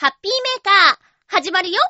ハッピーメーカー、始まるよ。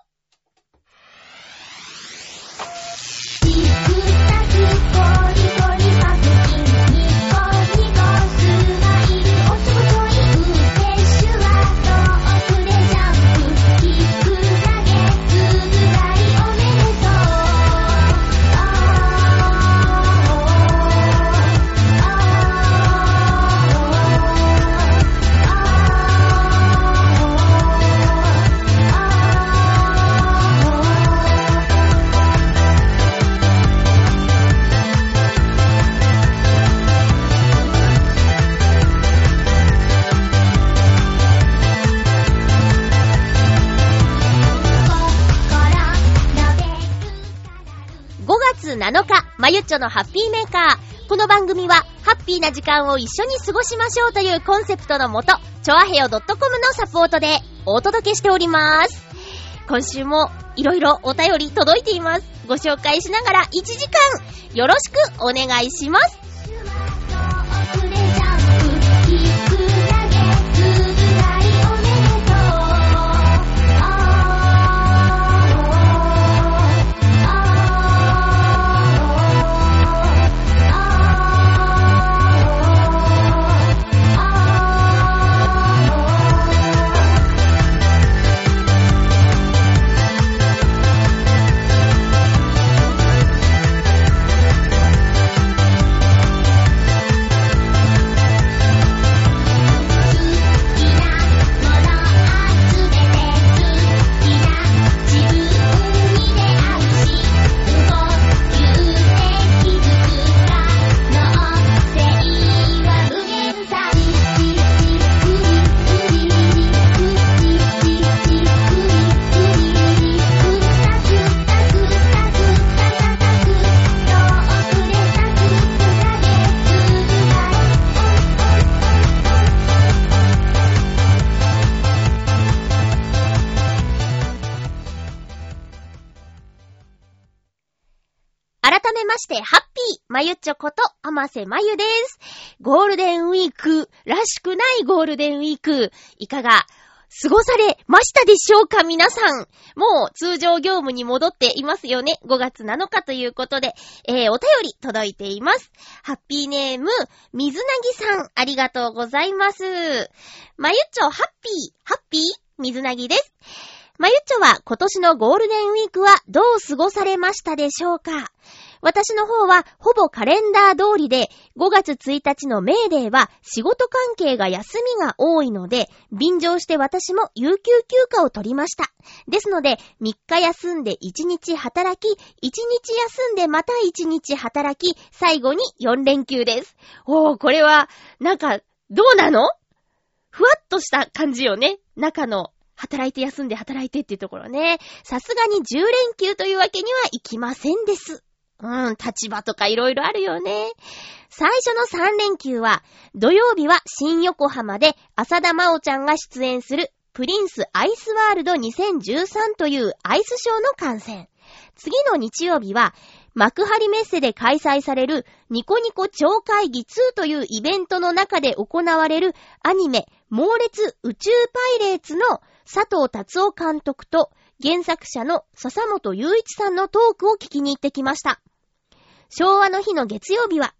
7日、まゆっちょのハッピーメーカー。この番組は、ハッピーな時間を一緒に過ごしましょうというコンセプトのもと、ちょあへよ .com のサポートでお届けしております。今週もいろいろお便り届いています。ご紹介しながら1時間よろしくお願いします。ゆっちょこと、あませまゆです。ゴールデンウィークらしくないゴールデンウィーク、いかが過ごされましたでしょうか皆さん。もう通常業務に戻っていますよね。5月7日ということで、えー、お便り届いています。ハッピーネーム、水なぎさん、ありがとうございます。まゆっちょ、ハッピー、ハッピー、水なぎです。まゆっちょは今年のゴールデンウィークはどう過ごされましたでしょうか？私の方はほぼカレンダー通りで5月1日のメーデーは仕事関係が休みが多いので便乗して私も有給休暇を取りました。ですので3日休んで1日働き、1日休んでまた1日働き、最後に4連休です。おー、これはなんかどうなの？ふわっとした感じよね。中の働いて休んで働いてっていうところね。さすがに10連休というわけにはいきませんです。うん、立場とかいろいろあるよね。最初の3連休は、土曜日は新横浜で浅田真央ちゃんが出演するプリンスアイスワールド2013というアイスショーの観戦。次の日曜日は、幕張メッセで開催されるニコニコ超会議2というイベントの中で行われるアニメ猛烈宇宙パイレーツの佐藤達夫監督と原作者の笹本雄一さんのトークを聞きに行ってきました。昭和の日の月曜日は、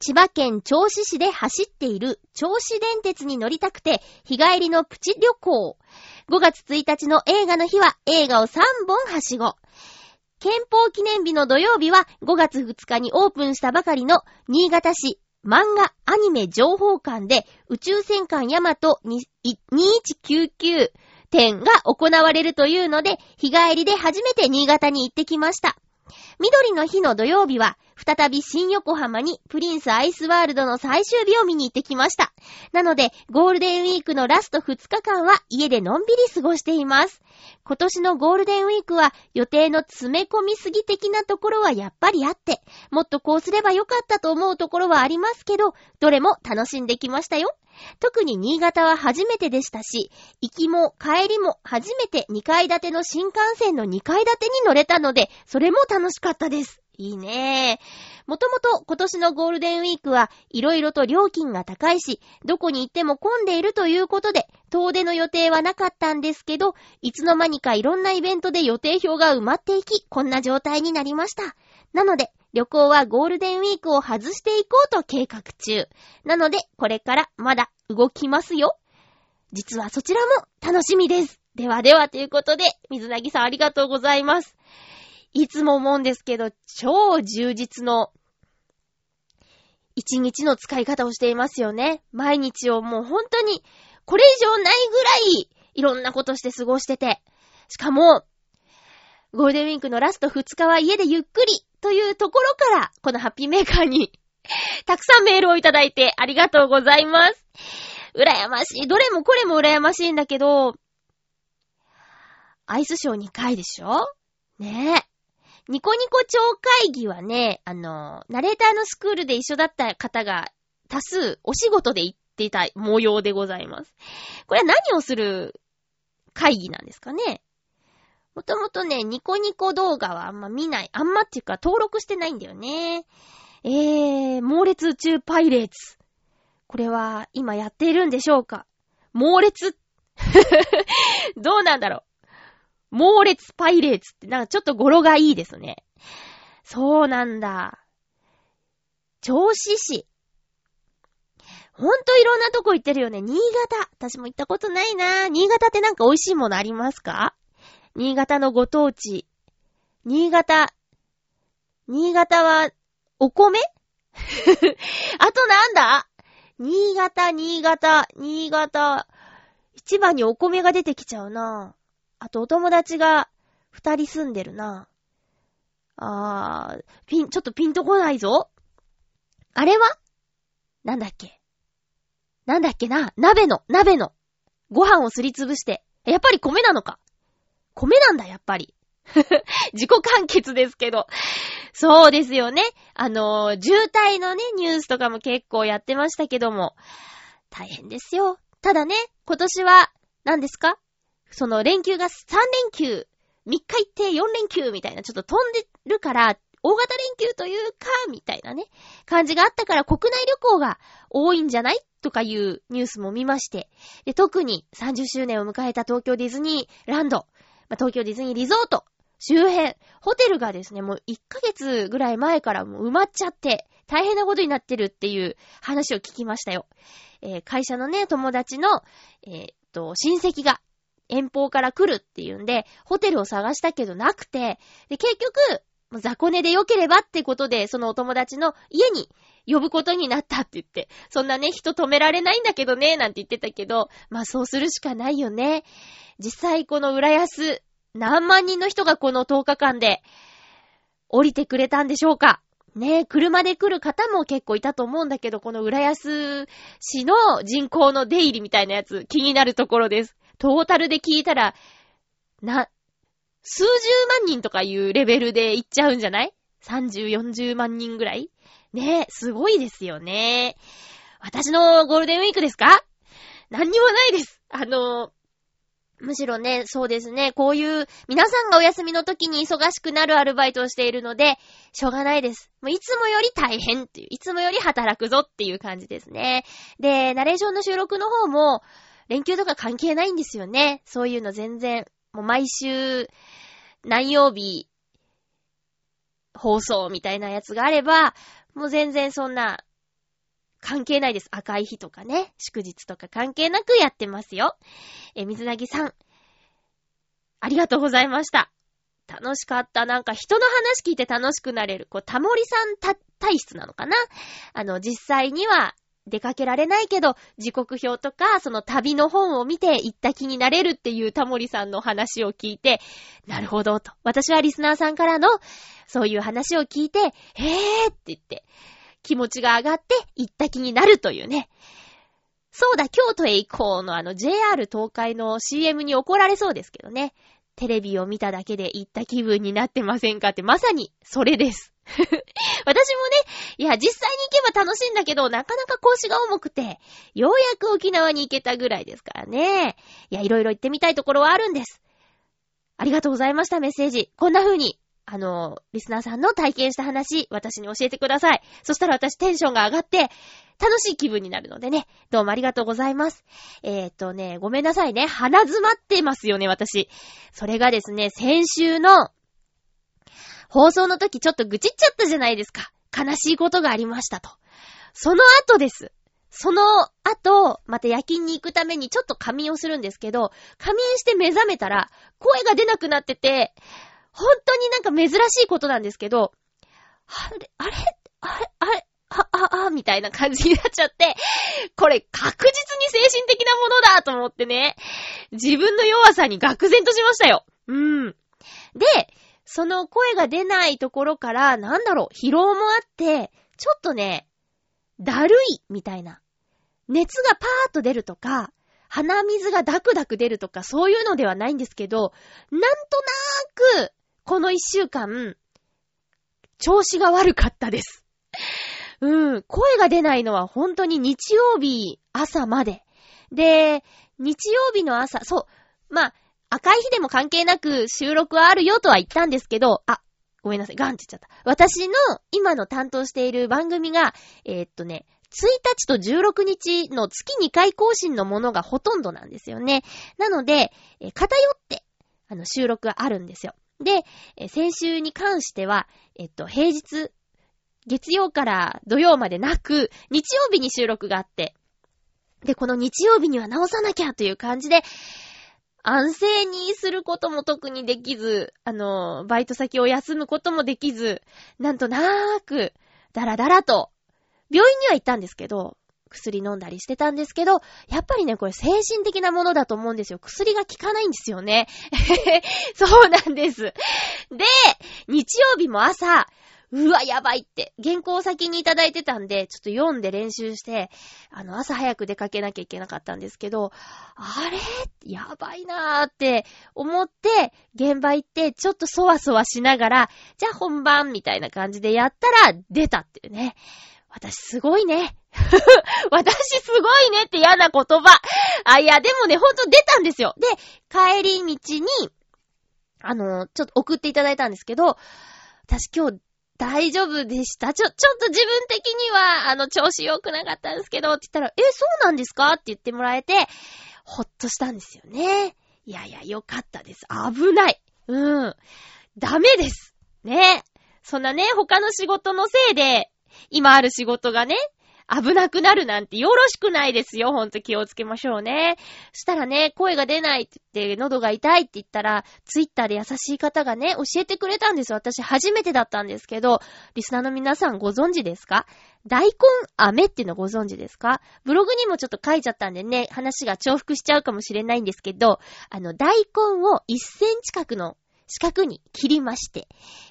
千葉県銚子市で走っている銚子電鉄に乗りたくて日帰りのプチ旅行。5月1日の映画の日は映画を3本はしご。憲法記念日の土曜日は5月2日にオープンしたばかりの新潟市漫画アニメ情報館で宇宙戦艦ヤマト2199展が行われるというので、日帰りで初めて新潟に行ってきました。緑の日の土曜日は、再び新横浜にプリンスアイスワールドの最終日を見に行ってきました。なので、ゴールデンウィークのラスト2日間は家でのんびり過ごしています。今年のゴールデンウィークは予定の詰め込みすぎ的なところはやっぱりあって、もっとこうすればよかったと思うところはありますけど、どれも楽しんできましたよ。特に新潟は初めてでしたし、行きも帰りも初めて2階建ての新幹線の2階建てに乗れたので、それも楽しかったです。いいね。もともと今年のゴールデンウィークはいろいろと料金が高いし、どこに行っても混んでいるということで、遠出の予定はなかったんですけど、いつの間にかいろんなイベントで予定表が埋まっていき、こんな状態になりました。なので、旅行はゴールデンウィークを外していこうと計画中。なので、これからまだ動きますよ。実はそちらも楽しみです。ではではということで、水なぎさんありがとうございます。いつも思うんですけど、超充実の一日の使い方をしていますよね。毎日をもう本当にこれ以上ないぐらいいろんなことして過ごしてて。しかも、ゴールデンウィークのラスト2日は家でゆっくりというところから、このハッピーメーカーに たくさんメールをいただいてありがとうございます。羨ましい。どれもこれも羨ましいんだけど、アイスショー2回でしょ？ねえ。ニコニコ超会議はね、あの、ナレーターのスクールで一緒だった方が多数お仕事で行っていた模様でございます。これは何をする会議なんですかね？もともとね、ニコニコ動画はあんま見ない。あんまっていうか登録してないんだよね。えー、猛烈宇宙パイレーツ。これは今やっているんでしょうか？猛烈 どうなんだろう？猛烈パイレーツって、なんかちょっと語呂がいいですね。そうなんだ。銚子市。ほんといろんなとこ行ってるよね。新潟。私も行ったことないな。新潟ってなんか美味しいものありますか？新潟のご当地。新潟。新潟は、お米？あとなんだ？新潟、新潟、新潟。一番にお米が出てきちゃうな。あとお友達が二人住んでるな。あー、ピン、ちょっとピンとこないぞ。あれは？なんだっけ？なんだっけな？鍋の、鍋の。ご飯をすりつぶして。やっぱり米なのか。米なんだ、やっぱり。自己完結ですけど。そうですよね。あのー、渋滞のね、ニュースとかも結構やってましたけども。大変ですよ。ただね、今年は、何ですか？その連休が3連休、3日行って4連休みたいな、ちょっと飛んでるから、大型連休というか、みたいなね、感じがあったから国内旅行が多いんじゃない？とかいうニュースも見まして。で、特に30周年を迎えた東京ディズニーランド、まあ、東京ディズニーリゾート、周辺、ホテルがですね、もう1ヶ月ぐらい前からもう埋まっちゃって、大変なことになってるっていう話を聞きましたよ。えー、会社のね、友達の、えー、っと、親戚が遠方から来るっていうんで、ホテルを探したけどなくて、で、結局、雑魚寝で良ければってことで、そのお友達の家に呼ぶことになったって言って、そんなね、人止められないんだけどね、なんて言ってたけど、まあそうするしかないよね。実際この浦安、何万人の人がこの10日間で降りてくれたんでしょうかねえ車で来る方も結構いたと思うんだけど、この浦安市の人口の出入りみたいなやつ気になるところです。トータルで聞いたら、な、数十万人とかいうレベルで行っちゃうんじゃない ?30、40万人ぐらい？ねえ、すごいですよね。私のゴールデンウィークですか？何にもないです。あの、むしろね、そうですね、こういう皆さんがお休みの時に忙しくなるアルバイトをしているので、しょうがないです。もういつもより大変っていう、いつもより働くぞっていう感じですね。で、ナレーションの収録の方も、連休とか関係ないんですよね。そういうの全然、もう毎週、何曜日、放送みたいなやつがあれば、もう全然そんな、関係ないです。赤い日とかね、祝日とか関係なくやってますよ。え、水なぎさん、ありがとうございました。楽しかった。なんか人の話聞いて楽しくなれる。こう、タモリさん体質なのかなあの、実際には出かけられないけど、時刻表とか、その旅の本を見て行った気になれるっていうタモリさんの話を聞いて、なるほど、と。私はリスナーさんからの、そういう話を聞いて、へーって言って、気持ちが上がって行った気になるというね。そうだ、京都へ行こうのあの JR 東海の CM に怒られそうですけどね。テレビを見ただけで行った気分になってませんかってまさにそれです。私もね、いや、実際に行けば楽しいんだけど、なかなか腰が重くて、ようやく沖縄に行けたぐらいですからね。いや、いろいろ行ってみたいところはあるんです。ありがとうございました、メッセージ。こんな風にあの、リスナーさんの体験した話、私に教えてください。そしたら私テンションが上がって、楽しい気分になるのでね。どうもありがとうございます。えー、っとね、ごめんなさいね。鼻詰まってますよね、私。それがですね、先週の、放送の時ちょっと愚痴っちゃったじゃないですか。悲しいことがありましたと。その後です。その後、また夜勤に行くためにちょっと仮眠をするんですけど、仮眠して目覚めたら、声が出なくなってて、本当になんか珍しいことなんですけど、あれ、あれ、あれ、あれ、あ、あ、あ、みたいな感じになっちゃって、これ確実に精神的なものだと思ってね、自分の弱さに愕然としましたよ。うん。で、その声が出ないところから、なんだろう、疲労もあって、ちょっとね、だるい、みたいな。熱がパーッと出るとか、鼻水がダクダク出るとか、そういうのではないんですけど、なんとなーく、この一週間、調子が悪かったです。うん、声が出ないのは本当に日曜日朝まで。で、日曜日の朝、そう、まあ、赤い日でも関係なく収録はあるよとは言ったんですけど、あ、ごめんなさい、ガンって言っちゃった。私の今の担当している番組が、えー、っとね、1日と16日の月2回更新のものがほとんどなんですよね。なので、えー、偏って、あの、収録があるんですよ。で、先週に関しては、えっと、平日、月曜から土曜までなく、日曜日に収録があって、で、この日曜日には直さなきゃという感じで、安静にすることも特にできず、あの、バイト先を休むこともできず、なんとなーく、だらだらと、病院には行ったんですけど、薬飲んだりしてたんですけど、やっぱりね、これ精神的なものだと思うんですよ。薬が効かないんですよね。そうなんです。で、日曜日も朝、うわ、やばいって、原稿を先にいただいてたんで、ちょっと読んで練習して、あの、朝早く出かけなきゃいけなかったんですけど、あれ？やばいなーって思って、現場行って、ちょっとそわそわしながら、じゃあ本番みたいな感じでやったら、出たっていうね。私すごいね。私すごいねって嫌な言葉。あ、いや、でもね、ほんと出たんですよ。で、帰り道に、あの、ちょっと送っていただいたんですけど、私今日大丈夫でした。ちょ、ちょっと自分的には、あの、調子良くなかったんですけど、って言ったら、え、そうなんですかって言ってもらえて、ほっとしたんですよね。いやいや、よかったです。危ない。うん。ダメです。ね。そんなね、他の仕事のせいで、今ある仕事がね、危なくなるなんてよろしくないですよ。ほんと気をつけましょうね。したらね、声が出ないって言って、喉が痛いって言ったら、ツイッターで優しい方がね、教えてくれたんです私初めてだったんですけど、リスナーの皆さんご存知ですか？大根飴っていうのご存知ですか？ブログにもちょっと書いちゃったんでね、話が重複しちゃうかもしれないんですけど、あの、大根を1センチ角の四角に切りまして、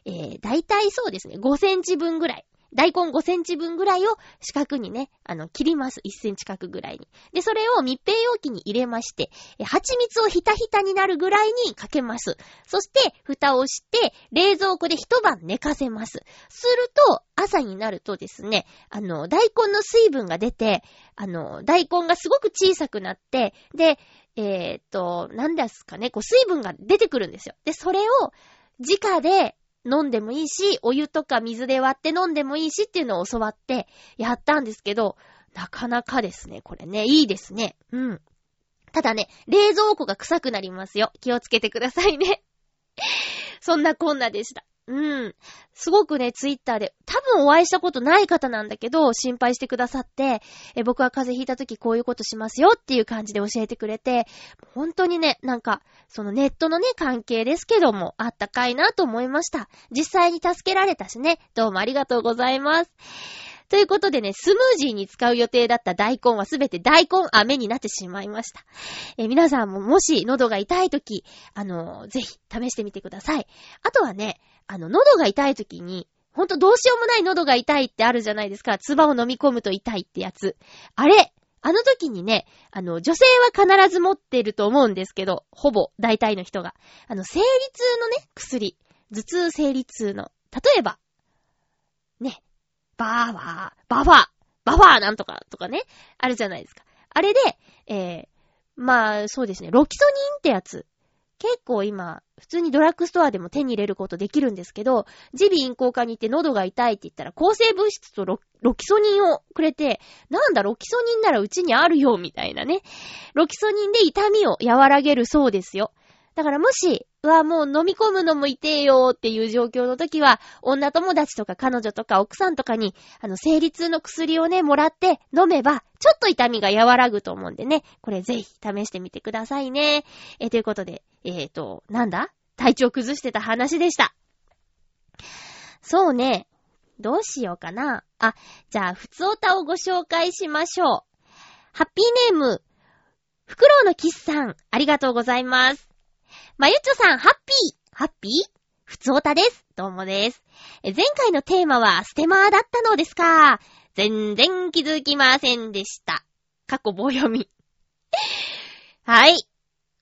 えー、だいたいそうですね、5センチ分ぐらい。大根5センチ分ぐらいを四角にね、あの、切ります。1センチ角ぐらいに。で、それを密閉容器に入れまして、蜂蜜をひたひたになるぐらいにかけます。そして、蓋をして、冷蔵庫で一晩寝かせます。すると、朝になるとですね、あの、大根の水分が出て、あの、大根がすごく小さくなって、で、えー、っと、なんですかね、こう水分が出てくるんですよ。で、それを、直で飲んでもいいし、お湯とか水で割って飲んでもいいしっていうのを教わってやったんですけど、なかなかですね、これね、いいですね。うん。ただね、冷蔵庫が臭くなりますよ。気をつけてくださいね。そんなこんなでした。うん。すごくね、ツイッターで、多分お会いしたことない方なんだけど、心配してくださって、え僕は風邪ひいた時こういうことしますよっていう感じで教えてくれて、本当にね、なんか、そのネットのね、関係ですけども、あったかいなと思いました。実際に助けられたしね、どうもありがとうございます。ということでね、スムージーに使う予定だった大根はすべて大根飴になってしまいました。え、皆さんももし喉が痛いとき、あの、ぜひ試してみてください。あとはね、あの、喉が痛いときに、ほんとどうしようもない喉が痛いってあるじゃないですか。唾を飲み込むと痛いってやつ。あれ、あの時にね、あの、女性は必ず持ってると思うんですけど、ほぼ、大体の人が。あの、生理痛のね、薬。頭痛生理痛の。例えば、ね、バーバー、バファー、バファーなんとかとかね、あるじゃないですか。あれで、えー、まあ、そうですね、ロキソニンってやつ、結構今、普通にドラッグストアでも手に入れることできるんですけど、耳鼻咽喉科に行って喉が痛いって言ったら、抗生物質とロロキソニンをくれて、なんだロキソニンならうちにあるよ、みたいなね。ロキソニンで痛みを和らげるそうですよ。だからもし、うわ、もう飲み込むのも痛えよっていう状況の時は、女友達とか彼女とか奥さんとかに、あの、生理痛の薬をね、もらって飲めば、ちょっと痛みが和らぐと思うんでね、これぜひ試してみてくださいね。えということで、えーと、なんだ？体調崩してた話でした。そうね。どうしようかな。あ、じゃあ、ふつおたをご紹介しましょう。ハッピーネーム、フクロウのキスさん、ありがとうございます。まゆっちょさん、ハッピーハッピー？ふつおたです。どうもです。前回のテーマはステマーだったのですか？全然気づきませんでした。過去棒読み。はい。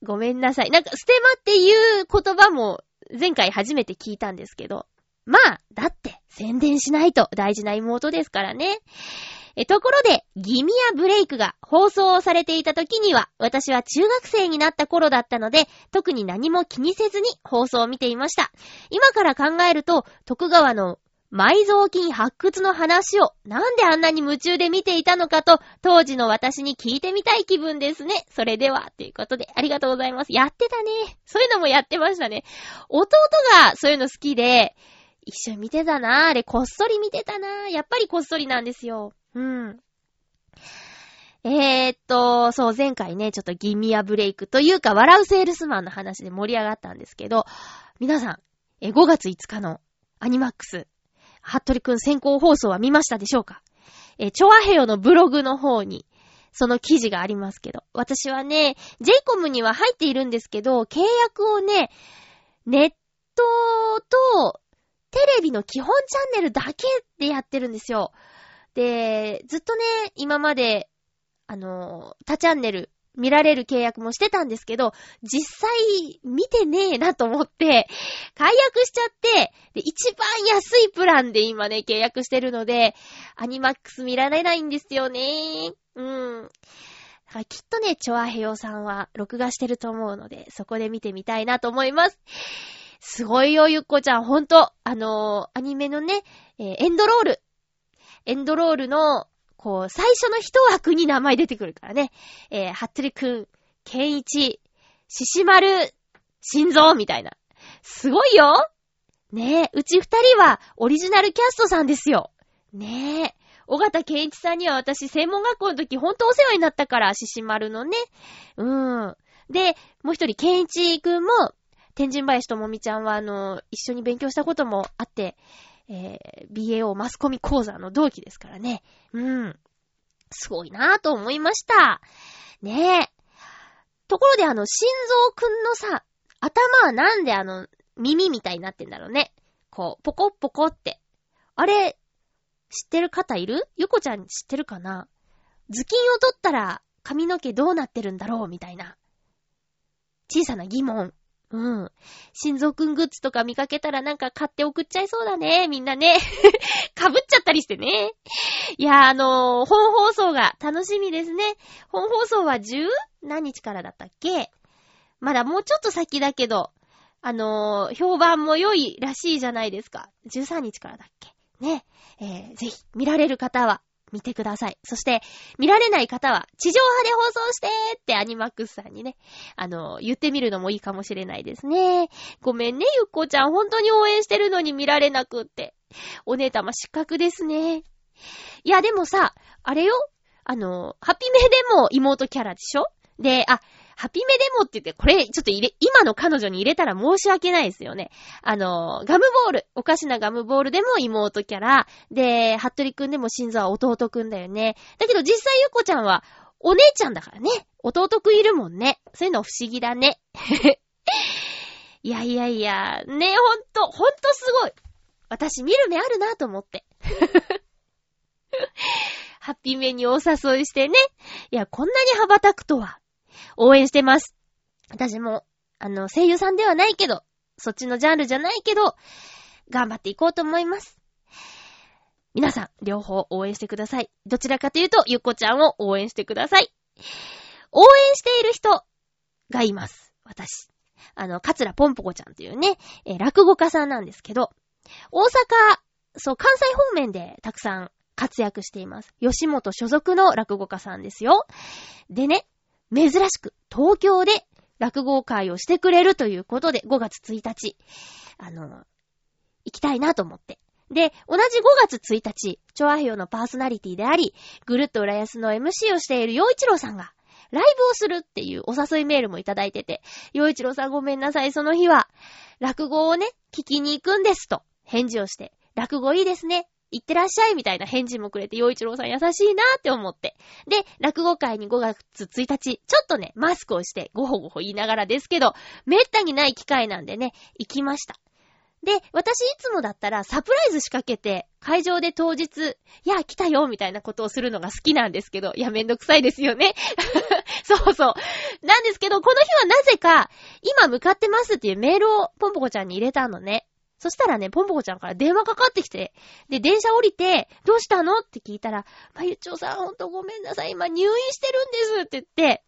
ごめんなさい。なんか、ステマっていう言葉も前回初めて聞いたんですけど。まあ、だって宣伝しないと大事な妹ですからね。え、ところで、ギミアブレイクが放送されていた時には、私は中学生になった頃だったので、特に何も気にせずに放送を見ていました。今から考えると、徳川の埋蔵金発掘の話をなんであんなに夢中で見ていたのかと、当時の私に聞いてみたい気分ですね。それでは、ということで、ありがとうございます。やってたね。そういうのもやってましたね。弟がそういうの好きで、一緒に見てたなあれ、こっそり見てたなやっぱりこっそりなんですよ。うん。えー、っと、そう、前回ね、ちょっとギミアブレイクというか、笑うセールスマンの話で盛り上がったんですけど、皆さん、5月5日のアニマックス、ハットリくん先行放送は見ましたでしょうか？え、チョアヘヨのブログの方に、その記事がありますけど、私はね、j イコムには入っているんですけど、契約をね、ネットとテレビの基本チャンネルだけでやってるんですよ。で、ずっとね、今まで、あの、他チャンネル見られる契約もしてたんですけど、実際見てねえなと思って、解約しちゃって、で、一番安いプランで今ね、契約してるので、アニマックス見られないんですよね。うん。だからきっとね、チョアヘヨさんは録画してると思うので、そこで見てみたいなと思います。すごいよ、ゆっこちゃん。ほんと、あのー、アニメのね、えー、エンドロール。エンドロールの、こう、最初の一枠に名前出てくるからね。えー、はっつりくん、ケンイチ、シシマル、心臓みたいな。すごいよねえ、うち二人はオリジナルキャストさんですよ。ねえ。小形健一さんには私専門学校の時ほんとお世話になったから、シシマルのね。うん。で、もう一人、健一くんも、天神林ともみちゃんはあの、一緒に勉強したこともあって、えー、BAO マスコミ講座の同期ですからね。うん。すごいなぁと思いました。ねえ。ところであの、心臓くんのさ、頭はなんであの、耳みたいになってんだろうね。こう、ポコッポコって。あれ、知ってる方いる？ゆこちゃん知ってるかな？頭巾を取ったら髪の毛どうなってるんだろう？みたいな。小さな疑問。うん。心臓くんグッズとか見かけたらなんか買って送っちゃいそうだね。みんなね。かぶっちゃったりしてね。いや、あのー、本放送が楽しみですね。本放送は10何日からだったっけ？まだもうちょっと先だけど、あのー、評判も良いらしいじゃないですか。13日からだっけ？ね。えー、ぜひ見られる方は見てください。そして、見られない方は、地上波で放送してーってアニマックスさんにね、あの、言ってみるのもいいかもしれないですね。ごめんね、ゆっこちゃん。本当に応援してるのに見られなくって。お姉たま失格ですね。いや、でもさ、あれよあの、ハピメでも妹キャラでしょ？で、あ、ハピメデモって言って、これ、ちょっと入れ、今の彼女に入れたら申し訳ないですよね。あの、ガムボール、おかしなガムボールでも妹キャラ、で、ハットリくんでも心臓は弟くんだよね。だけど実際ゆっこちゃんは、お姉ちゃんだからね。弟くんいるもんね。そういうの不思議だね。いやいやいや、ね、ほんと、ほんとすごい。私見る目あるなと思って。ハッピーメにお誘いしてね。いや、こんなに羽ばたくとは。応援してます。私も、あの、声優さんではないけど、そっちのジャンルじゃないけど、頑張っていこうと思います。皆さん、両方応援してください。どちらかというと、ゆっこちゃんを応援してください。応援している人がいます。私。あの、カツラポンポコちゃんというね、えー、落語家さんなんですけど、大阪、そう、関西方面でたくさん活躍しています。吉本所属の落語家さんですよ。でね、珍しく東京で落語会をしてくれるということで、5月1日、あの、行きたいなと思って。で、同じ5月1日、チョアヘヨのパーソナリティであり、ぐるっと浦安の MC をしている洋一郎さんが、ライブをするっていうお誘いメールもいただいてて、洋一郎さんごめんなさい、その日は、落語をね、聞きに行くんですと、返事をして、落語いいですね。行ってらっしゃいみたいな返事もくれて、洋一郎さん優しいなーって思って。で、落語会に5月1日、ちょっとね、マスクをしてごほごほ言いながらですけど、めったにない機会なんでね、行きました。で、私いつもだったらサプライズ仕掛けて、会場で当日、いや、来たよみたいなことをするのが好きなんですけど、いや、めんどくさいですよね。そうそう。なんですけど、この日はなぜか、今向かってますっていうメールをポンポコちゃんに入れたのね。そしたらね、ポンポコちゃんから電話かかってきて、で、電車降りて、どうしたの？って聞いたら、まゆちょさんほんとごめんなさい、今入院してるんですって言って、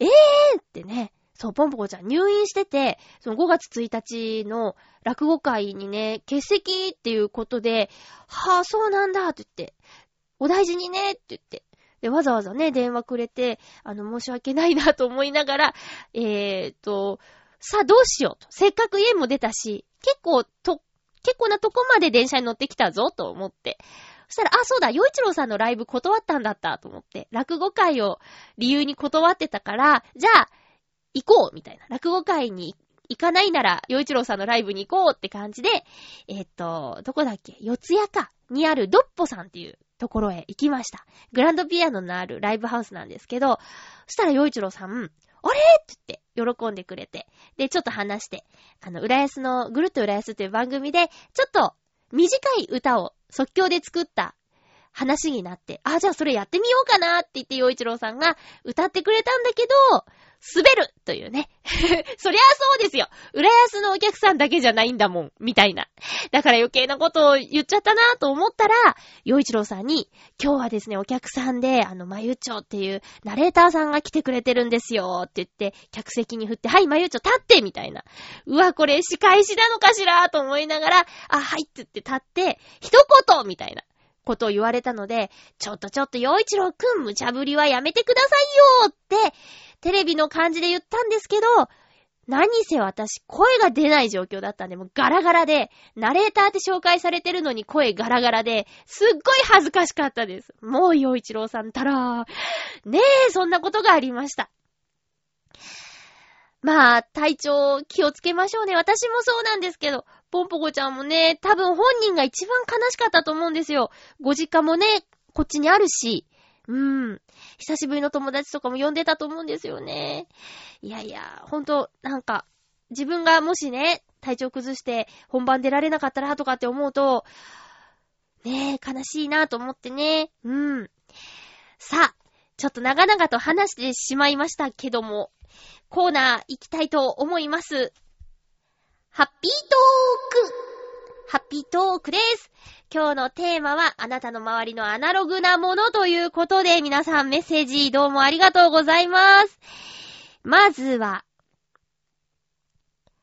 えーってね、そう、ポンポコちゃん入院してて、その5月1日の落語会にね、欠席っていうことで、はぁ、あ、そうなんだって言って、お大事にねって言って、で、わざわざね、電話くれて、あの、申し訳ないなと思いながら、えーと、さあどうしようと。せっかく家も出たし、結構と、結構なとこまで電車に乗ってきたぞと思って。そしたら、あ、そうだ、洋一郎さんのライブ断ったんだったと思って、落語会を理由に断ってたから、じゃあ、行こうみたいな。落語会に行かないなら、洋一郎さんのライブに行こうって感じで、えっと、どこだっけ？四谷かにあるドッポさんっていうところへ行きました。グランドピアノのあるライブハウスなんですけど、そしたら洋一郎さん、あれ？って言って喜んでくれて。で、ちょっと話して、あの、浦安の、ぐるっと浦安っていう番組で、ちょっと短い歌を即興で作った話になって、あ、じゃあそれやってみようかなって言って洋一郎さんが歌ってくれたんだけど、滑るというね。そりゃそうですよ。浦安のお客さんだけじゃないんだもん。みたいな。だから余計なことを言っちゃったなと思ったら、洋一郎さんに、今日はですね、お客さんで、あの、まゆちょっていうナレーターさんが来てくれてるんですよって言って、客席に振って、はい、まゆちょ立ってみたいな。うわ、これ仕返しなのかしらと思いながら、あ、はいって言って立って、一言みたいな。ことを言われたので、ちょっとちょっと、洋一郎くん、無茶ぶりはやめてくださいよって、テレビの感じで言ったんですけど、何せ私、声が出ない状況だったんで、もうガラガラで、ナレーターって紹介されてるのに声ガラガラで、すっごい恥ずかしかったです。もう、洋一郎さんたら、ねえ、そんなことがありました。まあ、体調気をつけましょうね。私もそうなんですけど、ポンポコちゃんもね、多分本人が一番悲しかったと思うんですよ。ご実家もね、こっちにあるし、うん。久しぶりの友達とかも呼んでたと思うんですよね。いやいや、ほんと、なんか、自分がもしね、体調崩して本番出られなかったらとかって思うと、ねえ、悲しいなと思ってね。うん。さあ、ちょっと長々と話してしまいましたけども、コーナー行きたいと思います。ハッピートークハッピートークです。今日のテーマは、あなたの周りのアナログなものということで、皆さんメッセージどうもありがとうございます。まずは、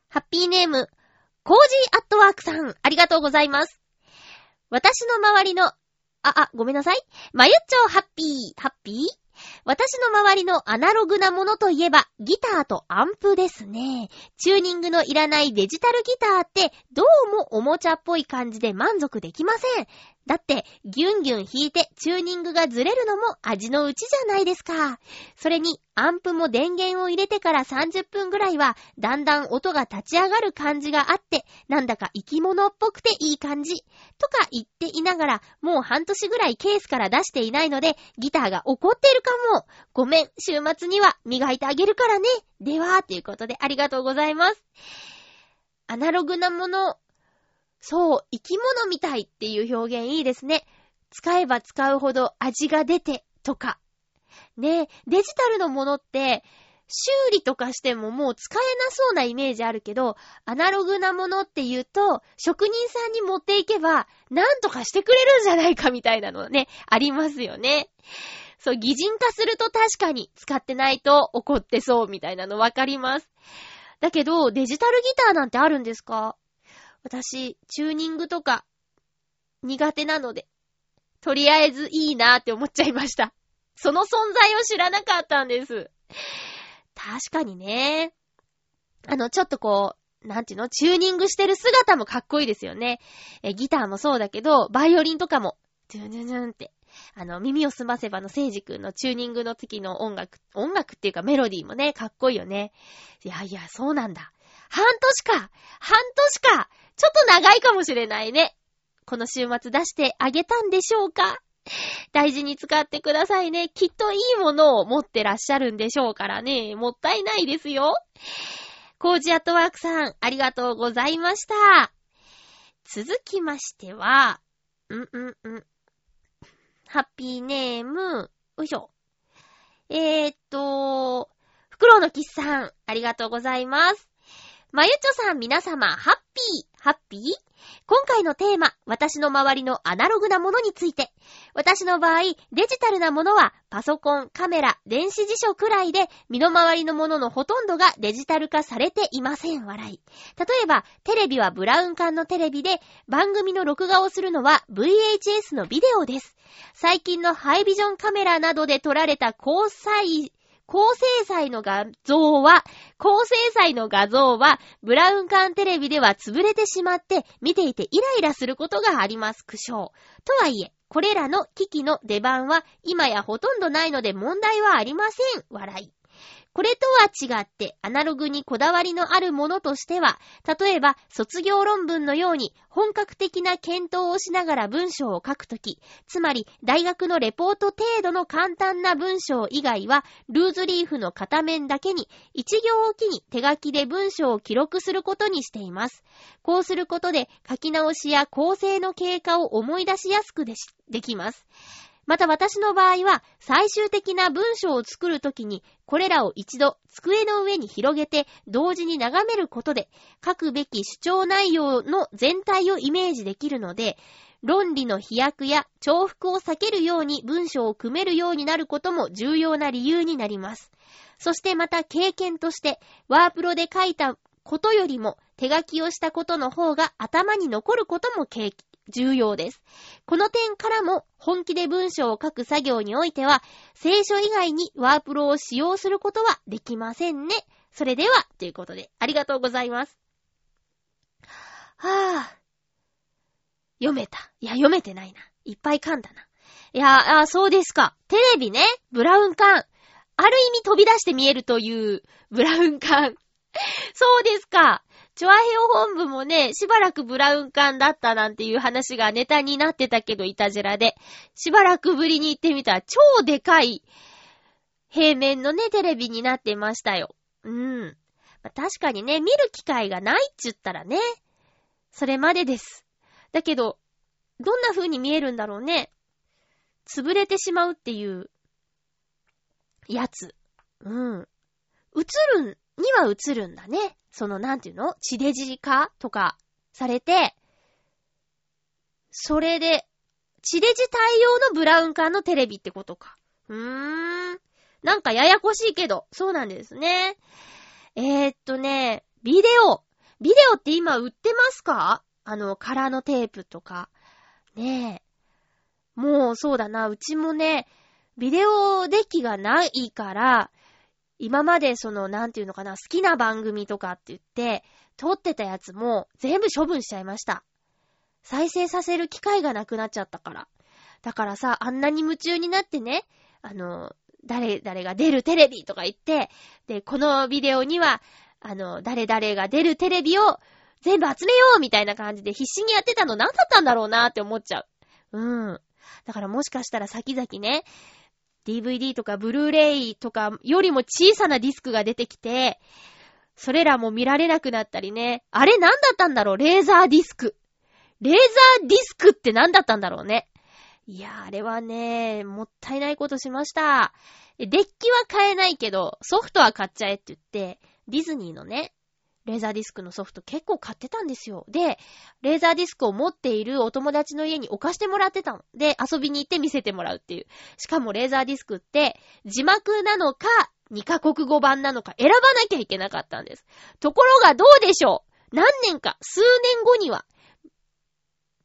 ハッピーネーム、コージーアットワークさん、ありがとうございます。私の周りの、あ、あ、ごめんなさい。まゆっちょハッピー、ハッピー？私の周りのアナログなものといえば、ギターとアンプですね。チューニングのいらないデジタルギターって、どうもおもちゃっぽい感じで満足できません。だって、ギュンギュン弾いてチューニングがずれるのも味のうちじゃないですか。それに、アンプも電源を入れてから30分ぐらいは、だんだん音が立ち上がる感じがあって、なんだか生き物っぽくていい感じ。とか言っていながら、もう半年ぐらいケースから出していないので、ギターが怒っているかも。ごめん、週末には磨いてあげるからね。では、ということでありがとうございます。アナログなもの、そう、生き物みたいっていう表現いいですね。使えば使うほど味が出てとか。ねデジタルのものって、修理とかしてももう使えなそうなイメージあるけど、アナログなものって言うと、職人さんに持っていけば、なんとかしてくれるんじゃないかみたいなのね、ありますよね。そう、擬人化すると確かに使ってないと怒ってそうみたいなのわかります。だけど、デジタルギターなんてあるんですか？私、チューニングとか苦手なので、とりあえずいいなーって思っちゃいました。その存在を知らなかったんです。確かにね。あの、ちょっとこう、なんていうの？チューニングしてる姿もかっこいいですよね。え、ギターもそうだけど、バイオリンとかも、ドゥンドゥンって、あの、耳を澄ませばの聖イジ君のチューニングの時の音楽、音楽っていうかメロディーもね、かっこいいよね。いやいや、そうなんだ。半年か半年かちょっと長いかもしれないね。この週末出してあげたんでしょうか？大事に使ってくださいね。きっといいものを持ってらっしゃるんでしょうからね。もったいないですよ。コージアットワークさん、ありがとうございました。続きましては、うんうんうん。ハッピーネーム、よいしょ。えー、っと、フクロウのキスさん、ありがとうございます。まゆちょさん、皆様、ハッピー、ハッピー？今回のテーマ、私の周りのアナログなものについて。私の場合、デジタルなものはパソコン、カメラ、電子辞書くらいで、身の回りのもののほとんどがデジタル化されていません。笑い。例えば、テレビはブラウン管のテレビで、番組の録画をするのは VHS のビデオです。最近のハイビジョンカメラなどで撮られた交際高精細の画像は、高載の画像は、ブラウン管テレビでは潰れてしまって、見ていてイライラすることがあります。苦笑。とはいえ、これらの機器の出番は、今やほとんどないので問題はありません。笑い。これとは違って、アナログにこだわりのあるものとしては、例えば、卒業論文のように、本格的な検討をしながら文章を書くとき、つまり、大学のレポート程度の簡単な文章以外は、ルーズリーフの片面だけに、一行おきに手書きで文章を記録することにしています。こうすることで、書き直しや構成の経過を思い出しやすくできます。また私の場合は、最終的な文章を作るときに、これらを一度机の上に広げて、同時に眺めることで、書くべき主張内容の全体をイメージできるので、論理の飛躍や重複を避けるように文章を組めるようになることも重要な理由になります。そしてまた経験として、ワープロで書いたことよりも手書きをしたことの方が頭に残ることも経験。重要です。この点からも本気で文章を書く作業においては、聖書以外にワープロを使用することはできませんね。それでは、ということで、ありがとうございます。はぁ、あ。読めた。いや、読めてないな。いっぱい噛んだな。いや、あ、そうですか。テレビね、ブラウン管。ある意味飛び出して見えるというブラウン管。そうですか。チョアヘオ本部もね、しばらくブラウン管だったなんていう話がネタになってたけど、いたじらで。しばらくぶりに行ってみたら、超でかい平面のね、テレビになってましたよ。うん。まあ、確かにね、見る機会がないっちゅったらね、それまでです。だけど、どんな風に見えるんだろうね。潰れてしまうっていう、やつ。うん。映るんには映るんだね。その、なんていうの？地デジ化とかされて、それで、地デジ対応のブラウン管のテレビってことか。うーん。なんかややこしいけど、そうなんですね。えー、っとね、ビデオ。ビデオって今売ってますか？あの、カラーのテープとか。ねえ。もうそうだな、うちもね、ビデオデッキがないから、今までその、なんていうのかな、好きな番組とかって言って、撮ってたやつも全部処分しちゃいました。再生させる機会がなくなっちゃったから。だからさ、あんなに夢中になってね、あの、誰、誰が出るテレビとか言って、で、このビデオには、あの、誰々が出るテレビを全部集めようみたいな感じで必死にやってたの何だったんだろうなって思っちゃう。うん。だからもしかしたら先々ね、DVD とかブルーレイとかよりも小さなディスクが出てきて、それらも見られなくなったりね。あれ何だったんだろう？レーザーディスク。レーザーディスクって何だったんだろうね。いやー、あれはね、もったいないことしました。デッキは買えないけど、ソフトは買っちゃえって言って、ディズニーのね、レーザーディスクのソフト結構買ってたんですよ。で、レーザーディスクを持っているお友達の家に置かしてもらってたの。で、遊びに行って見せてもらうっていう。しかもレーザーディスクって字幕なのか、2カ国語版なのか選ばなきゃいけなかったんです。ところがどうでしょう何年か、数年後には、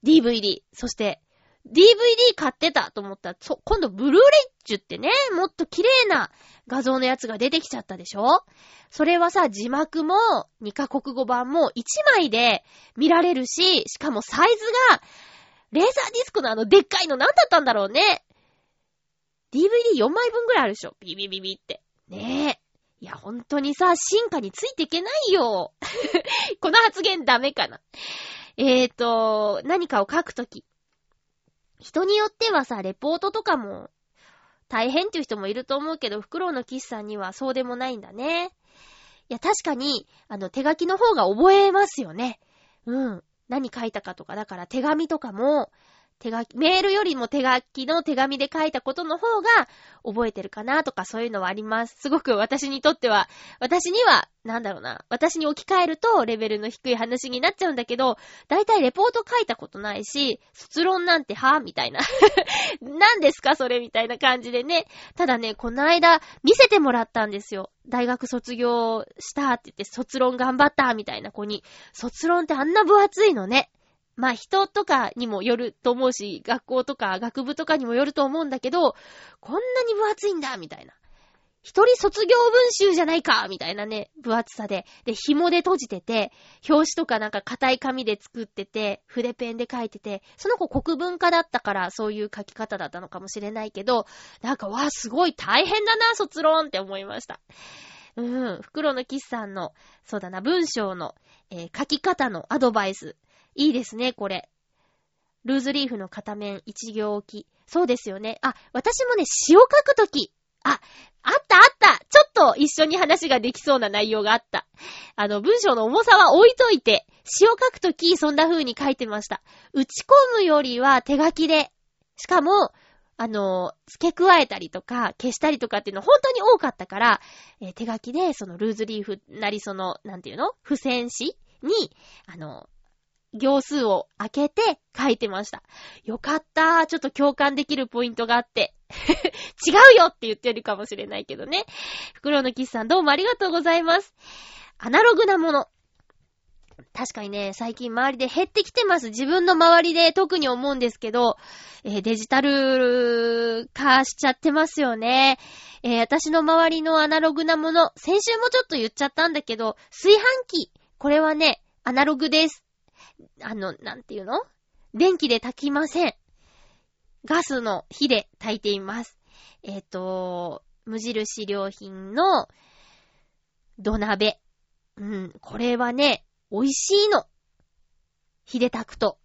DVD、そして DVD 買ってたと思ったら、そ、今度ブルーレイジュってね、もっと綺麗な画像のやつが出てきちゃったでしょ？それはさ、字幕も2カ国語版も1枚で見られるし、しかもサイズが、レーザーディスクのあのでっかいの何だったんだろうね？DVD4 枚分ぐらいあるでしょ？ビビビビって。ねえ。いや、ほんとにさ、進化についていけないよ。この発言ダメかな。えーと、何かを書くとき。人によってはさ、レポートとかも大変っていう人もいると思うけど、フクロウのキスさんにはそうでもないんだね。いや、確かに、あの、手書きの方が覚えますよね。うん。何書いたかとか、だから手紙とかも、手書き、メールよりも手書きの手紙で書いたことの方が覚えてるかなとかそういうのはあります。すごく私にとっては、私には、なんだろうな、私に置き換えるとレベルの低い話になっちゃうんだけど、だいたいレポート書いたことないし、卒論なんてはみたいな。何ですかそれみたいな感じでね。ただね、この間見せてもらったんですよ。大学卒業したって言って卒論頑張ったみたいな子に。卒論ってあんな分厚いのね。まあ人とかにもよると思うし、学校とか学部とかにもよると思うんだけど、こんなに分厚いんだみたいな。一人卒業文集じゃないかみたいなね、分厚さで。で、紐で閉じてて、表紙とかなんか硬い紙で作ってて、筆ペンで書いてて、その子国文化だったからそういう書き方だったのかもしれないけど、なんか、わすごい大変だな、卒論って思いました。うん、袋のキスさんの、そうだな、文章の、えー、書き方のアドバイス。いいですね、これ。ルーズリーフの片面一行置き。そうですよね。あ、私もね、詩を書くとき。あ、あったあったちょっと一緒に話ができそうな内容があった。あの、文章の重さは置いといて、詩を書くとき、そんな風に書いてました。打ち込むよりは手書きで。しかも、あの、付け加えたりとか、消したりとかっていうの本当に多かったから、えー、手書きで、そのルーズリーフなりその、なんていうの？付箋紙に、あの、行数を開けて書いてました。よかった。ちょっと共感できるポイントがあって。違うよって言ってるかもしれないけどね。袋のキスさんどうもありがとうございます。アナログなもの。確かにね、最近周りで減ってきてます。自分の周りで特に思うんですけど、えー、デジタル化しちゃってますよね。えー、私の周りのアナログなもの、先週もちょっと言っちゃったんだけど、炊飯器。これはね、アナログです。あの、なんていうの？電気で炊きません。ガスの火で炊いています。えっ、ー、と、無印良品の土鍋。うん、これはね、美味しいの。火で炊くと。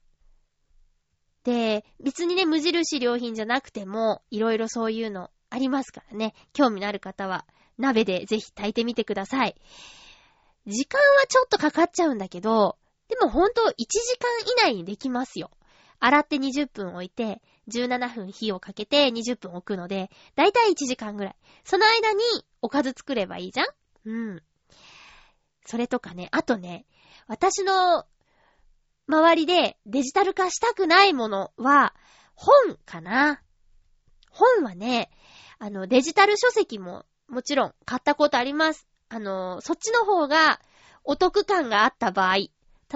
で、別にね、無印良品じゃなくても、いろいろそういうのありますからね。興味のある方は、鍋でぜひ炊いてみてください。時間はちょっとかかっちゃうんだけど、でもほんと1時間以内にできますよ。洗って20分置いて、17分火をかけて20分置くので、だいたい1時間ぐらい。その間におかず作ればいいじゃん？うん。それとかね、あとね、私の周りでデジタル化したくないものは、本かな。本はね、あの、デジタル書籍ももちろん買ったことあります。あの、そっちの方がお得感があった場合、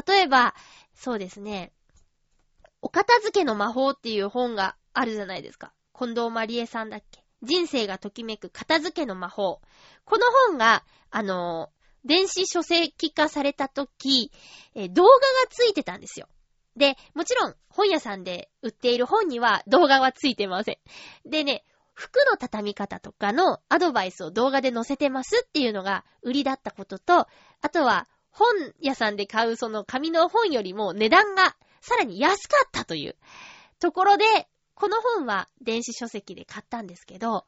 例えば、そうですね、お片付けの魔法っていう本があるじゃないですか。近藤まりえさんだっけ人生がときめく片付けの魔法。この本が、あの、電子書籍化されたとき、え動画がついてたんですよ。で、もちろん本屋さんで売っている本には動画はついてません。でね、服の畳み方とかのアドバイスを動画で載せてますっていうのが売りだったことと、あとは本屋さんで買うその紙の本よりも値段がさらに安かったというところで、この本は電子書籍で買ったんですけど、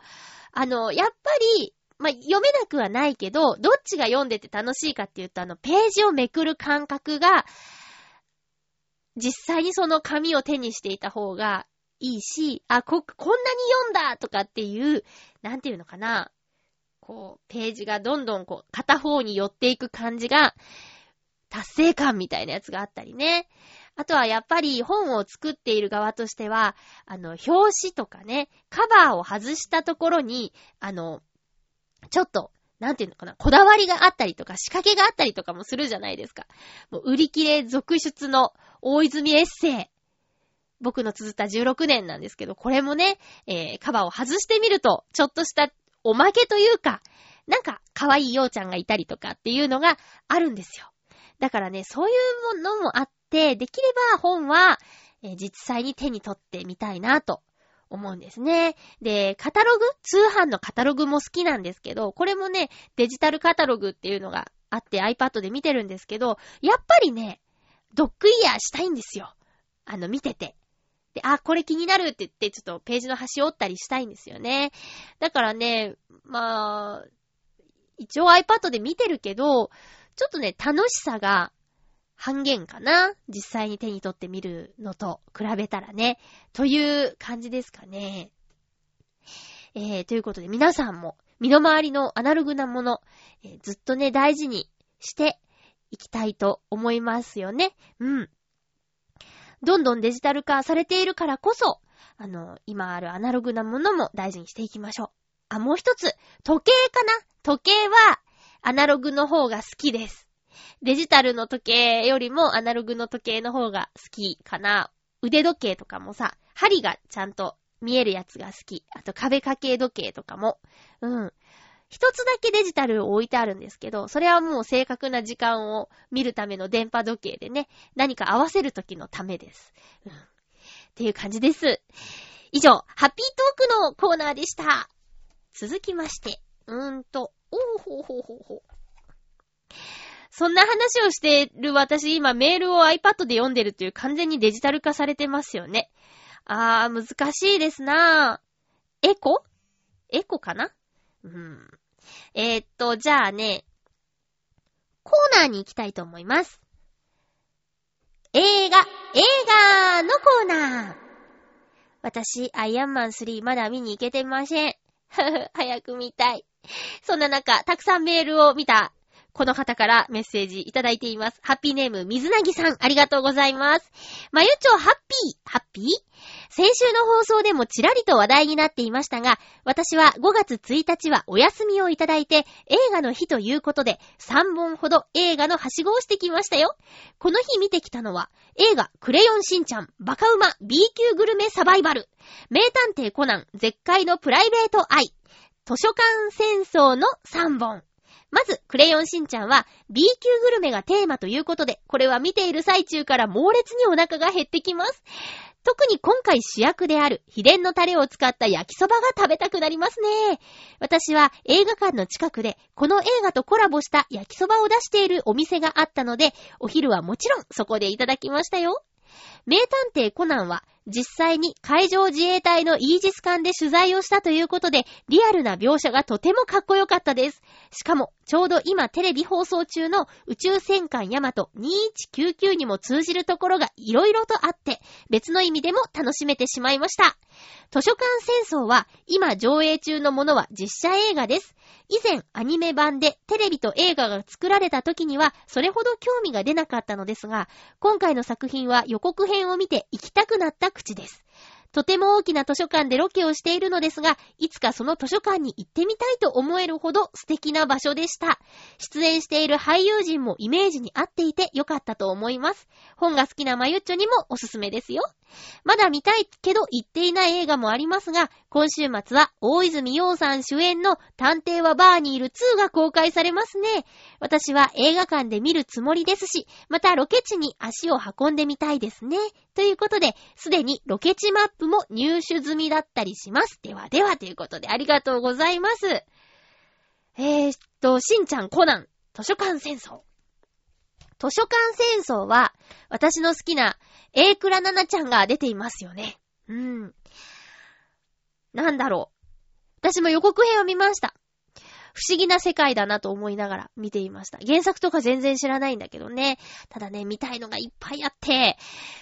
あの、やっぱり、まあ、読めなくはないけど、どっちが読んでて楽しいかっていうと、あの、ページをめくる感覚が、実際にその紙を手にしていた方がいいし、あ、こ、こんなに読んだとかっていう、なんていうのかな。こう、ページがどんどんこう、片方に寄っていく感じが、達成感みたいなやつがあったりね。あとはやっぱり本を作っている側としては、あの、表紙とかね、カバーを外したところに、あの、ちょっと、なんていうのかな、こだわりがあったりとか、仕掛けがあったりとかもするじゃないですか。もう売り切れ続出の大泉エッセイ。僕の綴った16年なんですけど、これもね、えー、カバーを外してみると、ちょっとしたおまけというか、なんか、可愛いようちゃんがいたりとかっていうのがあるんですよ。だからね、そういうものもあって、できれば本は、え、実際に手に取ってみたいなと思うんですね。で、カタログ？通販のカタログも好きなんですけど、これもね、デジタルカタログっていうのがあって iPad で見てるんですけど、やっぱりね、ドッグイヤーしたいんですよ。あの、見てて。で、あ、これ気になるって言って、ちょっとページの端折ったりしたいんですよね。だからね、まあ、一応 iPad で見てるけど、ちょっとね、楽しさが半減かな実際に手に取ってみるのと比べたらね。という感じですかね。えー、ということで皆さんも身の回りのアナログなもの、えー、ずっとね、大事にしていきたいと思いますよね。うん。どんどんデジタル化されているからこそ、あの、今あるアナログなものも大事にしていきましょう。あ、もう一つ、時計かな？時計は、アナログの方が好きです。デジタルの時計よりもアナログの時計の方が好きかな。腕時計とかもさ、針がちゃんと見えるやつが好き。あと壁掛け時計とかも。うん。一つだけデジタルを置いてあるんですけど、それはもう正確な時間を見るための電波時計でね、何か合わせる時のためです。うん。っていう感じです。以上、ハッピートークのコーナーでした。続きまして、うーんと、おーほーほーほーほー。そんな話をしてる私、今メールを iPad で読んでるっていう完全にデジタル化されてますよね。あー、難しいですなぁ。エコ？エコかな？うん。えー、っと、じゃあね、コーナーに行きたいと思います。映画、映画のコーナー。私、アイアンマン3まだ見に行けてません。早く見たい。そんな中、たくさんメールを見たこの方からメッセージいただいています。ハッピーネーム、水なぎさん、ありがとうございます。まゆちょ、ハッピー、ハッピー？先週の放送でもちらりと話題になっていましたが、私は5月1日はお休みをいただいて、映画の日ということで、3本ほど映画のはしごをしてきましたよ。この日見てきたのは、映画、クレヨンしんちゃん、バカウマ、B 級グルメサバイバル、名探偵コナン、絶海のプライベート愛、図書館戦争の3本。まず、クレヨンしんちゃんは B 級グルメがテーマということで、これは見ている最中から猛烈にお腹が減ってきます。特に今回主役である秘伝のタレを使った焼きそばが食べたくなりますね。私は映画館の近くでこの映画とコラボした焼きそばを出しているお店があったので、お昼はもちろんそこでいただきましたよ。名探偵コナンは実際に海上自衛隊のイージス艦で取材をしたということで、リアルな描写がとてもかっこよかったです。しかも、ちょうど今テレビ放送中の宇宙戦艦ヤマト2199にも通じるところが色々とあって、別の意味でも楽しめてしまいました。図書館戦争は今上映中のものは実写映画です。以前アニメ版でテレビと映画が作られた時にはそれほど興味が出なかったのですが、今回の作品は予告編を見て行きたくなった口です。とても大きな図書館でロケをしているのですが、いつかその図書館に行ってみたいと思えるほど素敵な場所でした。出演している俳優陣もイメージに合っていてよかったと思います。本が好きなマユッチョにもおすすめですよ。まだ見たいけど行っていない映画もありますが、今週末は大泉洋さん主演の探偵はバーにいる2が公開されますね。私は映画館で見るつもりですし、またロケ地に足を運んでみたいですね。ということで、すでにロケ地マップも入手済みだったりします。ではではということでありがとうございます。えー、っと、しんちゃんコナン、図書館戦争。図書館戦争は、私の好きな、エイクラナナちゃんが出ていますよね。うん。なんだろう。私も予告編を見ました。不思議な世界だなと思いながら見ていました。原作とか全然知らないんだけどね。ただね、見たいのがいっぱいあって、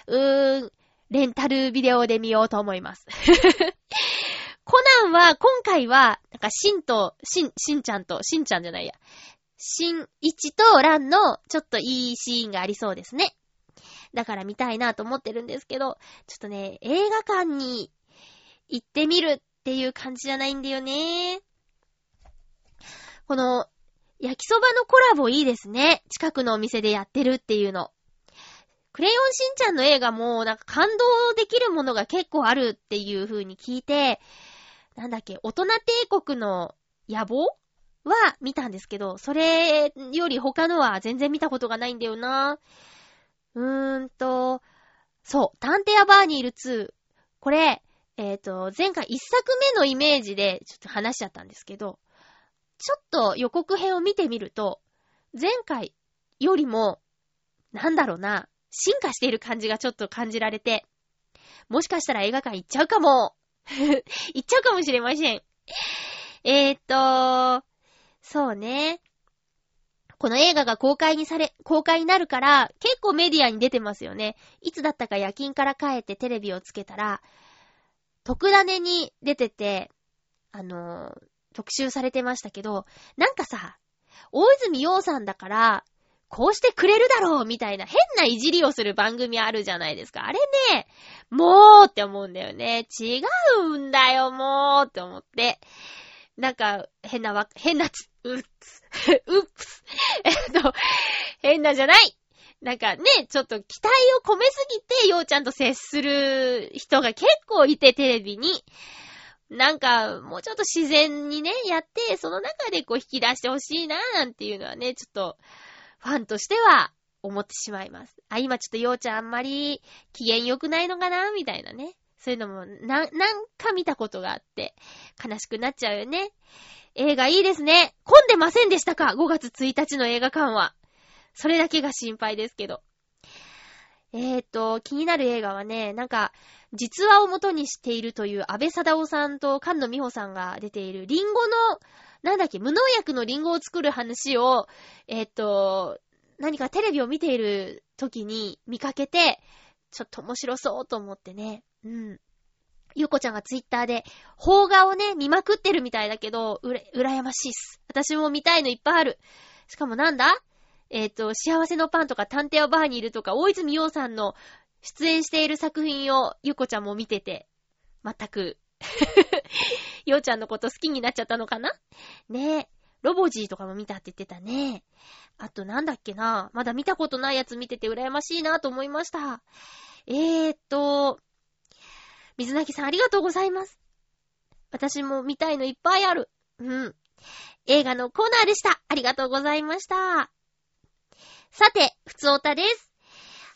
うーん、レンタルビデオで見ようと思います。コナンは、今回は、なんか、シンと、シン、シンちゃんと、シンちゃんじゃないや。新一と蘭のちょっといいシーンがありそうですね。だから見たいなと思ってるんですけど、ちょっとね、映画館に行ってみるっていう感じじゃないんだよね。この、焼きそばのコラボいいですね。近くのお店でやってるっていうの。クレヨンしんちゃんの映画もなんか感動できるものが結構あるっていう風に聞いて、なんだっけ、大人帝国の野望は見たんですけど、それより他のは全然見たことがないんだよな。うーんと、そう、探偵アバーニール2。これ、えっ、ー、と、前回一作目のイメージでちょっと話しちゃったんですけど、ちょっと予告編を見てみると、前回よりも、なんだろうな、進化している感じがちょっと感じられて、もしかしたら映画館行っちゃうかも。行っちゃうかもしれません。えー、っと、そうね。この映画が公開にされ、公開になるから、結構メディアに出てますよね。いつだったか夜勤から帰ってテレビをつけたら、特ダネに出てて、あのー、特集されてましたけど、なんかさ、大泉洋さんだから、こうしてくれるだろうみたいな変ないじりをする番組あるじゃないですか。あれね、もうって思うんだよね。違うんだよ、もうって思って。なんか、変なわ、変なつ、うっつ、うっつ。えっと、変なじゃないなんかね、ちょっと期待を込めすぎて、ようちゃんと接する人が結構いて、テレビに。なんか、もうちょっと自然にね、やって、その中でこう引き出してほしいな、なんていうのはね、ちょっと、ファンとしては思ってしまいます。あ、今ちょっとようちゃんあんまり機嫌良くないのかなみたいなね。そういうのもな、なんか見たことがあって、悲しくなっちゃうよね。映画いいですね。混んでませんでしたか ?5 月1日の映画館は。それだけが心配ですけど。えーと、気になる映画はね、なんか、実話を元にしているという安倍貞夫さんと菅野美穂さんが出ているリンゴのなんだっけ、無農薬のリンゴを作る話を、えっ、と、何かテレビを見ている時に見かけて、ちょっと面白そうと思ってね。うん。ゆうこちゃんがツイッターで、邦画をね、見まくってるみたいだけど、うら、羨ましいっす。私も見たいのいっぱいある。しかもなんだえっ、ー、と、幸せのパンとか探偵はバーにいるとか、大泉洋さんの出演している作品をゆうこちゃんも見てて、全く ようちゃんのこと好きになっちゃったのかな？ねえ。ロボジーとかも見たって言ってたね。あとなんだっけな？まだ見たことないやつ見てて羨ましいなと思いました。えーっと、水なぎさんありがとうございます。私も見たいのいっぱいある。うん。映画のコーナーでした。ありがとうございました。さて、ふつおたです。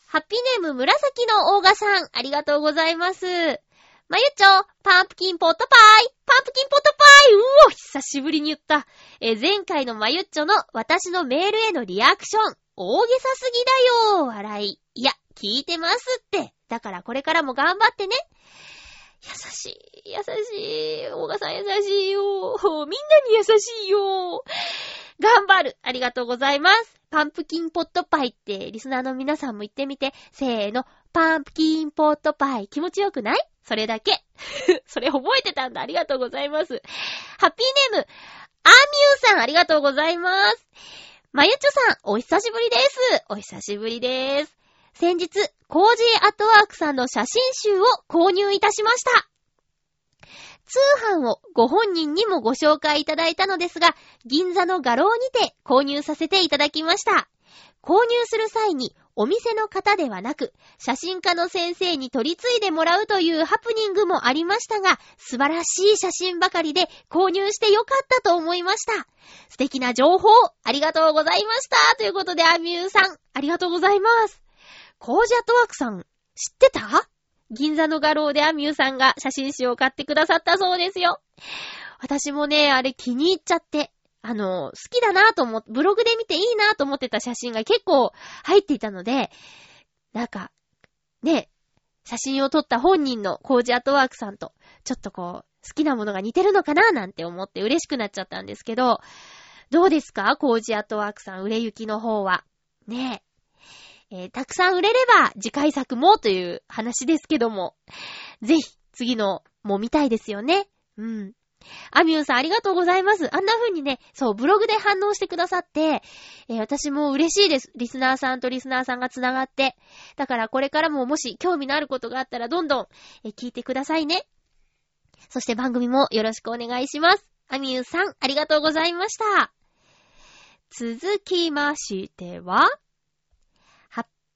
ハッピーネーム紫のオーガさん、ありがとうございます。まゆちょ、パンプキンポットパイパンプキンポットパイうお久しぶりに言った。え前回のまゆっちょの私のメールへのリアクション、大げさすぎだよ笑い。いや、聞いてますって。だからこれからも頑張ってね。優しい、優しい。大賀さん優しいよ。みんなに優しいよ。頑張る。ありがとうございます。パンプキンポットパイってリスナーの皆さんも言ってみて。せーの。パンプキンポットパイ。気持ちよくない？それだけ。それ覚えてたんだ。ありがとうございます。ハッピーネーム、アーミューさん、ありがとうございます。まゆちょさん、お久しぶりです。お久しぶりです。先日、コージーアットワークさんの写真集を購入いたしました。通販をご本人にもご紹介いただいたのですが、銀座の画廊にて購入させていただきました。購入する際にお店の方ではなく、写真家の先生に取り継いでもらうというハプニングもありましたが、素晴らしい写真ばかりで購入してよかったと思いました。素敵な情報、ありがとうございました。ということで、アミューさん、ありがとうございます。コージャットワークさん、知ってた？銀座の画廊でアミューさんが写真集を買ってくださったそうですよ。私もね、あれ気に入っちゃって、あの、好きだなと思って、ブログで見ていいなと思ってた写真が結構入っていたので、なんか、ね、写真を撮った本人のコージアートワークさんと、ちょっとこう、好きなものが似てるのかななんて思って嬉しくなっちゃったんですけど、どうですか？コージアートワークさん、売れ行きの方は。ねえ。えー、たくさん売れれば次回作もという話ですけども、ぜひ次のも見たいですよね。うん。アミューさんありがとうございます。あんな風にね、そう、ブログで反応してくださって、えー、私も嬉しいです。リスナーさんとリスナーさんが繋がって。だからこれからももし興味のあることがあったらどんどん、えー、聞いてくださいね。そして番組もよろしくお願いします。アミューさん、ありがとうございました。続きましては、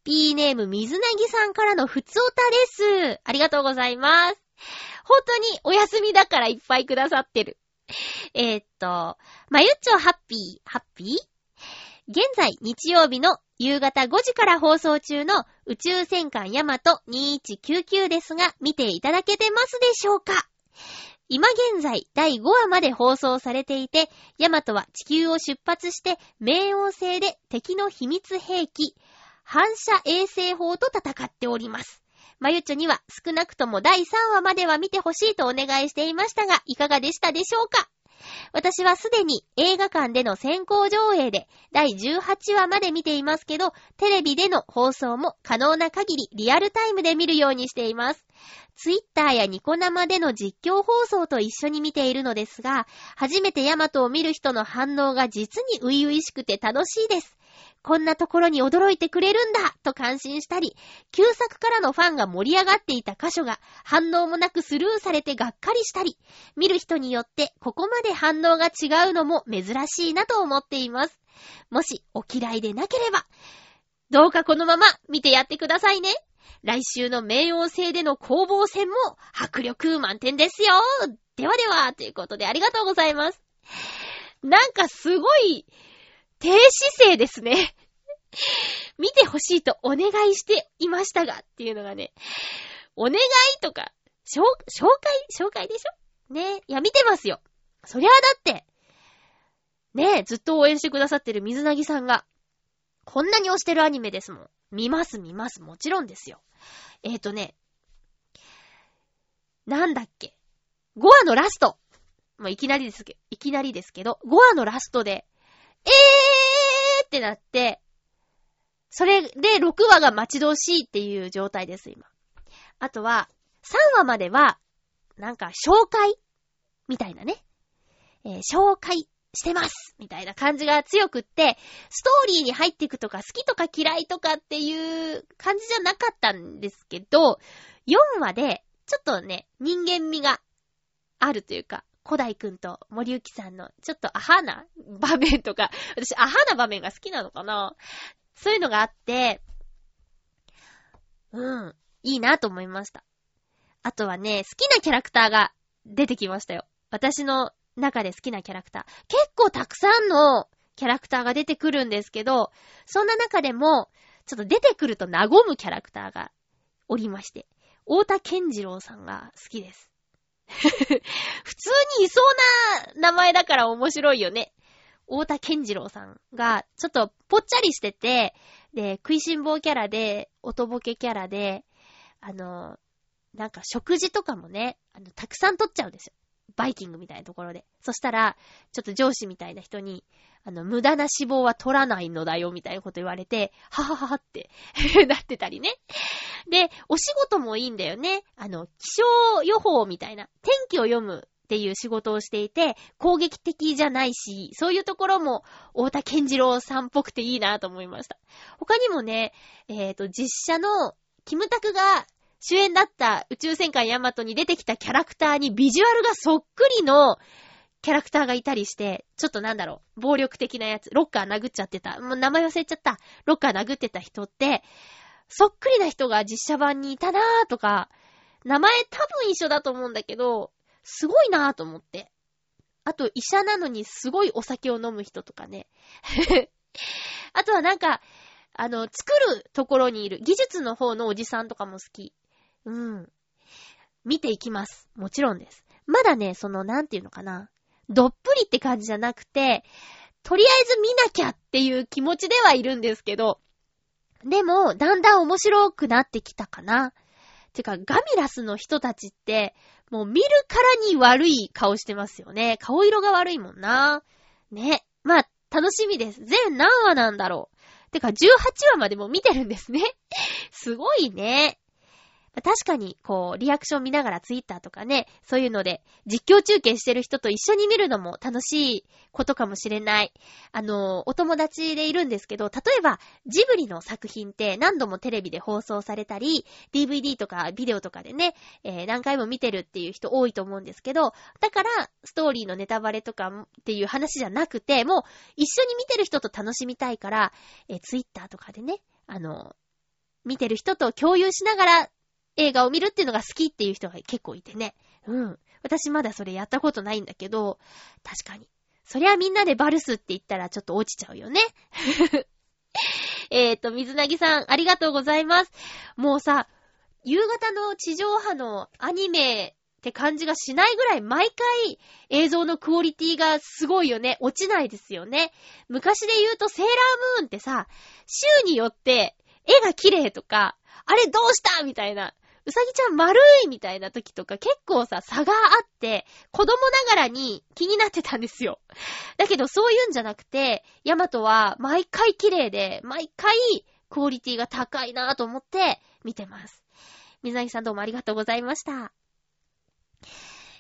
ハッピーネーム水なぎさんからのふつおたです。ありがとうございます。本当にお休みだからいっぱいくださってる。えー、っと、まゆっちょハッピー、ハッピー？現在、日曜日の夕方5時から放送中の宇宙戦艦ヤマト2199ですが、見ていただけてますでしょうか？今現在第5話まで放送されていて、ヤマトは地球を出発して冥王星で敵の秘密兵器、反射衛星砲と戦っております。まゆちょには少なくとも第3話までは見てほしいとお願いしていましたが、いかがでしたでしょうか？私はすでに映画館での先行上映で第18話まで見ていますけど、テレビでの放送も可能な限りリアルタイムで見るようにしています。ツイッターやニコ生での実況放送と一緒に見ているのですが、初めてヤマトを見る人の反応が実に初々しくて楽しいです。こんなところに驚いてくれるんだと感心したり、旧作からのファンが盛り上がっていた箇所が反応もなくスルーされてがっかりしたり、見る人によってここまで反応が違うのも珍しいなと思っています。もしお嫌いでなければ、どうかこのまま見てやってくださいね。来週の冥王星での攻防戦も迫力満点ですよ。ではでは、ということでありがとうございます。なんかすごい、低姿勢ですね。見てほしいとお願いしていましたが、っていうのがね、お願いとか、紹介紹介でしょ？ねいや、見てますよ。そりゃあだって、ねえずっと応援してくださってる水なぎさんが、こんなに推してるアニメですもん。見ます見ます。もちろんですよ。えーとね、なんだっけ？5話のラスト。もういきなりですけど、いきなりですけど、5話のラストで、えーってなって、それで6話が待ち遠しいっていう状態です、今。あとは、3話までは、なんか、紹介みたいなね。えー、紹介してますみたいな感じが強くって、ストーリーに入っていくとか、好きとか嫌いとかっていう感じじゃなかったんですけど、4話で、ちょっとね、人間味があるというか、古代くんと森幸さんのちょっとアハな場面とか、私アハな場面が好きなのかなそういうのがあって、うん、いいなと思いました。あとはね、好きなキャラクターが出てきましたよ。私の中で好きなキャラクター。結構たくさんのキャラクターが出てくるんですけど、そんな中でも、ちょっと出てくると和むキャラクターがおりまして、大田健次郎さんが好きです。普通にいそうな名前だから面白いよね。大田健次郎さんが、ちょっとぽっちゃりしてて、で、食いしん坊キャラで、おとぼけキャラで、あの、なんか食事とかもね、あの、たくさん取っちゃうんですよ。バイキングみたいなところで。そしたら、ちょっと上司みたいな人に、あの、無駄な脂肪は取らないのだよ、みたいなこと言われて、ははははって なってたりね。で、お仕事もいいんだよね。あの、気象予報みたいな、天気を読むっていう仕事をしていて、攻撃的じゃないし、そういうところも、大田健次郎さんっぽくていいなと思いました。他にもね、えっ、ー、と、実写の、キムタクが主演だった宇宙戦艦ヤマトに出てきたキャラクターにビジュアルがそっくりのキャラクターがいたりして、ちょっとなんだろう、暴力的なやつ、ロッカー殴っちゃってた、もう名前忘れちゃった、ロッカー殴ってた人って、そっくりな人が実写版にいたなーとか、名前多分一緒だと思うんだけど、すごいなーと思って。あと、医者なのにすごいお酒を飲む人とかね。あとはなんか、あの、作るところにいる技術の方のおじさんとかも好き。うん。見ていきます。もちろんです。まだね、その、なんていうのかな。どっぷりって感じじゃなくて、とりあえず見なきゃっていう気持ちではいるんですけど、でも、だんだん面白くなってきたかな。てか、ガミラスの人たちって、もう見るからに悪い顔してますよね。顔色が悪いもんな。ね。まあ、楽しみです。全何話なんだろう。てか、18話までも見てるんですね。すごいね。確かに、こう、リアクション見ながらツイッターとかね、そういうので、実況中継してる人と一緒に見るのも楽しいことかもしれない。あの、お友達でいるんですけど、例えば、ジブリの作品って何度もテレビで放送されたり、DVD とかビデオとかでね、えー、何回も見てるっていう人多いと思うんですけど、だから、ストーリーのネタバレとかっていう話じゃなくて、もう、一緒に見てる人と楽しみたいから、えー、ツイッターとかでね、あの、見てる人と共有しながら映画を見るっていうのが好きっていう人が結構いてね。うん。私まだそれやったことないんだけど、確かに。そりゃみんなでバルスって言ったらちょっと落ちちゃうよね。えっと、水なぎさん、ありがとうございます。もうさ、夕方の地上波のアニメって感じがしないぐらい毎回映像のクオリティがすごいよね。落ちないですよね。昔で言うとセーラームーンってさ、週によって絵が綺麗とか、あれどうしたみたいな。うさぎちゃん丸いみたいな時とか結構さ、差があって、子供ながらに気になってたんですよ。だけどそういうんじゃなくて、ヤマトは毎回綺麗で、毎回クオリティが高いなぁと思って見てます。水なぎさんどうもありがとうございました。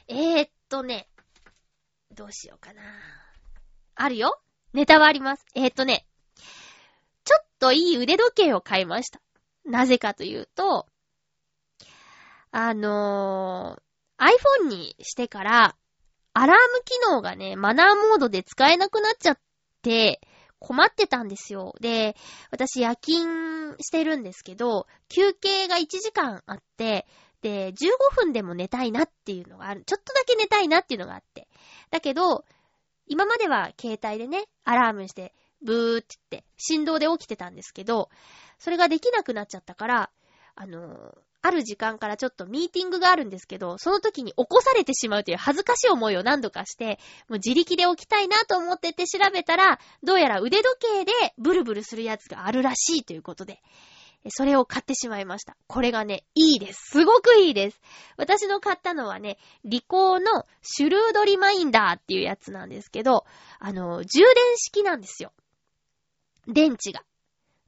えー、っとね、どうしようかな。あるよネタはあります。えー、っとね、ちょっといい腕時計を買いました。なぜかというと、あのー、iPhone にしてから、アラーム機能がね、マナーモードで使えなくなっちゃって、困ってたんですよ。で、私夜勤してるんですけど、休憩が1時間あって、で、15分でも寝たいなっていうのがある。ちょっとだけ寝たいなっていうのがあって。だけど、今までは携帯でね、アラームして、ブーって言って、振動で起きてたんですけど、それができなくなっちゃったから、あのー、ある時間からちょっとミーティングがあるんですけど、その時に起こされてしまうという恥ずかしい思いを何度かして、もう自力で起きたいなと思ってて調べたら、どうやら腕時計でブルブルするやつがあるらしいということで、それを買ってしまいました。これがね、いいです。すごくいいです。私の買ったのはね、リコーのシュルードリマインダーっていうやつなんですけど、あの、充電式なんですよ。電池が。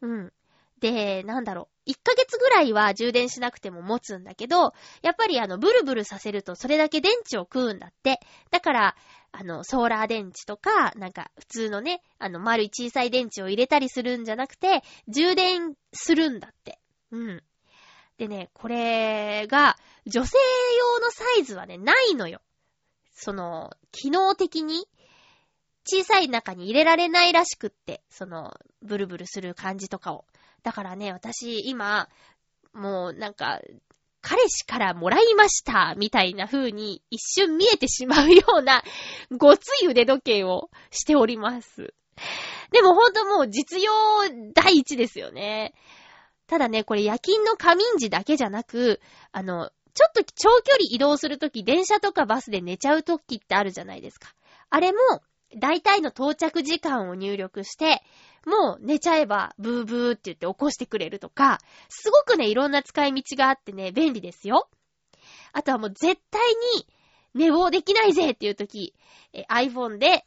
うん。で、なんだろう。1ヶ月ぐらいは充電しなくても持つんだけど、やっぱりあの、ブルブルさせるとそれだけ電池を食うんだって。だから、あの、ソーラー電池とか、なんか、普通のね、あの、丸い小さい電池を入れたりするんじゃなくて、充電するんだって。うん。でね、これが、女性用のサイズはね、ないのよ。その、機能的に、小さい中に入れられないらしくって、その、ブルブルする感じとかを。だからね、私、今、もうなんか、彼氏からもらいました、みたいな風に一瞬見えてしまうような、ごつい腕時計をしております。でもほんともう実用第一ですよね。ただね、これ夜勤の仮眠時だけじゃなく、あの、ちょっと長距離移動するとき、電車とかバスで寝ちゃうときってあるじゃないですか。あれも、大体の到着時間を入力して、もう寝ちゃえばブーブーって言って起こしてくれるとか、すごくね、いろんな使い道があってね、便利ですよ。あとはもう絶対に寝坊できないぜっていう時、iPhone で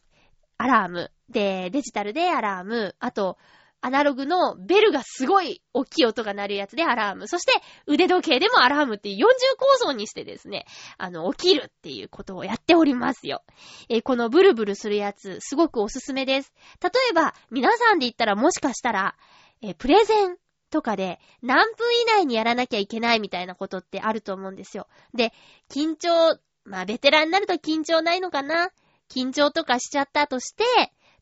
アラーム、で、デジタルでアラーム、あと、アナログのベルがすごい大きい音が鳴るやつでアラーム。そして腕時計でもアラームっていう40構造にしてですね、あの、起きるっていうことをやっておりますよ。えー、このブルブルするやつ、すごくおすすめです。例えば、皆さんで言ったらもしかしたら、えー、プレゼンとかで何分以内にやらなきゃいけないみたいなことってあると思うんですよ。で、緊張、まあ、ベテランになると緊張ないのかな？緊張とかしちゃったとして、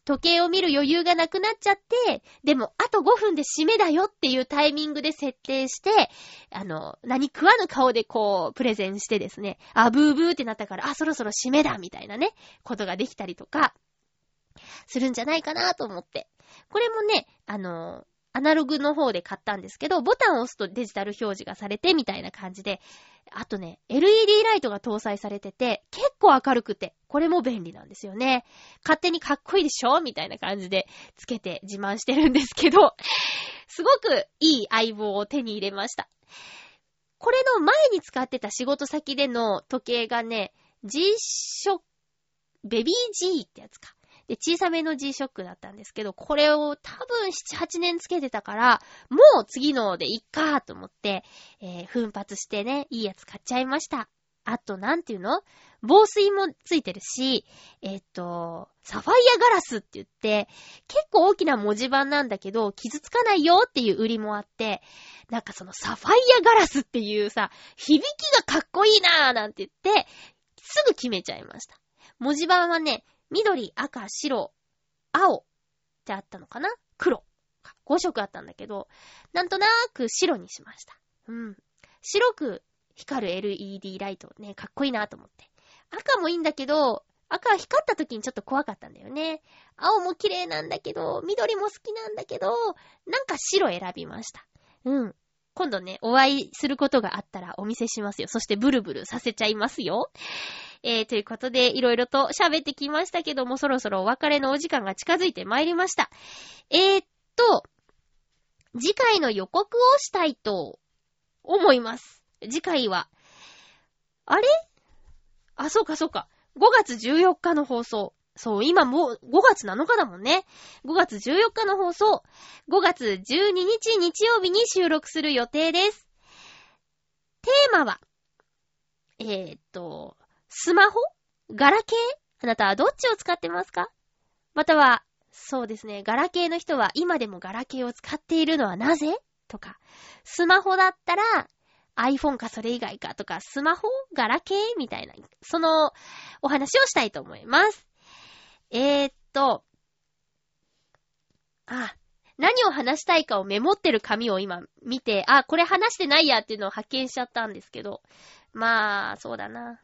時計を見る余裕がなくなっちゃって、でも、あと5分で締めだよっていうタイミングで設定して、あの、何食わぬ顔でこう、プレゼンしてですね、あ、ブーブーってなったから、あ、そろそろ締めだみたいなね、ことができたりとか、するんじゃないかなと思って。これもね、あの、アナログの方で買ったんですけど、ボタンを押すとデジタル表示がされてみたいな感じで、あとね、LED ライトが搭載されてて、結構明るくて、これも便利なんですよね。勝手にかっこいいでしょみたいな感じでつけて自慢してるんですけど、すごくいい相棒を手に入れました。これの前に使ってた仕事先での時計がね、G ショベビー G ってやつか。で、小さめの G-SHOCK だったんですけど、これを多分7、8年つけてたから、もう次のでいっかーと思って、えー、奮発してね、いいやつ買っちゃいました。あと、なんていうの？防水もついてるし、えっと、サファイアガラスって言って、結構大きな文字盤なんだけど、傷つかないよっていう売りもあって、なんかそのサファイアガラスっていうさ、響きがかっこいいなーなんて言って、すぐ決めちゃいました。文字盤はね、緑、赤、白、青ってあったのかな？黒。5色あったんだけど、なんとなく白にしました。うん。白く光る LED ライトね、かっこいいなと思って。赤もいいんだけど、赤は光った時にちょっと怖かったんだよね。青も綺麗なんだけど、緑も好きなんだけど、なんか白選びました。うん。今度ね、お会いすることがあったらお見せしますよ。そしてブルブルさせちゃいますよ。えー、ということで、いろいろと喋ってきましたけども、そろそろお別れのお時間が近づいてまいりました。えー、っと、次回の予告をしたいと思います。次回は、あれ？あ、そうかそうか。5月14日の放送。そう、今もう5月7日だもんね。5月14日の放送。5月12日日曜日に収録する予定です。テーマは、えー、っと、スマホ？ガラケー？あなたはどっちを使ってますか？または、そうですね、ガラケーの人は今でもガラケーを使っているのはなぜ？とか、スマホだったら iPhone かそれ以外かとか、スマホ？ガラケー？みたいな、そのお話をしたいと思います。えー、っと、あ、何を話したいかをメモってる紙を今見て、あ、これ話してないやっていうのを発見しちゃったんですけど、まあ、そうだな。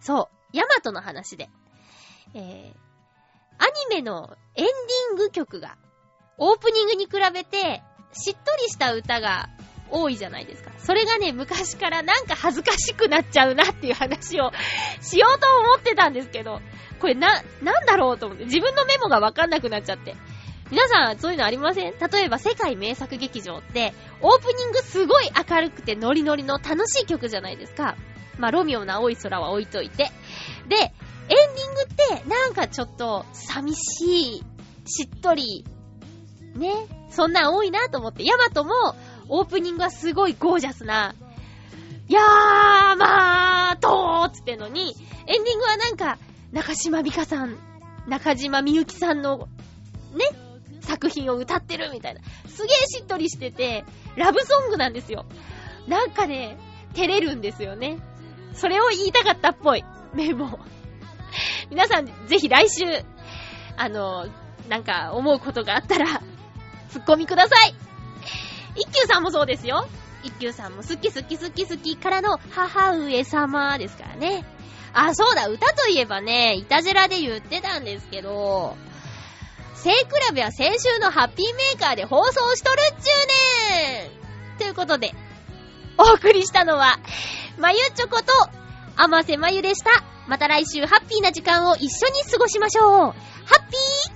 そう、ヤマトの話で。えー、アニメのエンディング曲が、オープニングに比べて、しっとりした歌が多いじゃないですか。それがね、昔からなんか恥ずかしくなっちゃうなっていう話をしようと思ってたんですけど、これな、なんだろうと思って、自分のメモがわかんなくなっちゃって。皆さん、そういうのありません？例えば、世界名作劇場って、オープニングすごい明るくてノリノリの楽しい曲じゃないですか。まあ、ロミオの青い空は置いといて。で、エンディングって、なんかちょっと、寂しい、しっとり、ね、そんなん多いなと思って、ヤマトも、オープニングはすごいゴージャスな、やーまーとーつってのに、エンディングはなんか、中島美香さん、中島みゆきさんの、ね、作品を歌ってるみたいな。すげーしっとりしてて、ラブソングなんですよ。なんかね、照れるんですよね。それを言いたかったっぽい。メモ。皆さん、ぜひ来週、あの、なんか思うことがあったら、ツッコミください一休さんもそうですよ。一休さんも好き好き好き好きからの母上様ですからね。あ、そうだ、歌といえばね、いたじらで言ってたんですけど、聖クラブは先週のハッピーメーカーで放送しとるっちゅうねんということで、お送りしたのは、まゆちょこと、あませまゆでした。また来週ハッピーな時間を一緒に過ごしましょう。ハッピー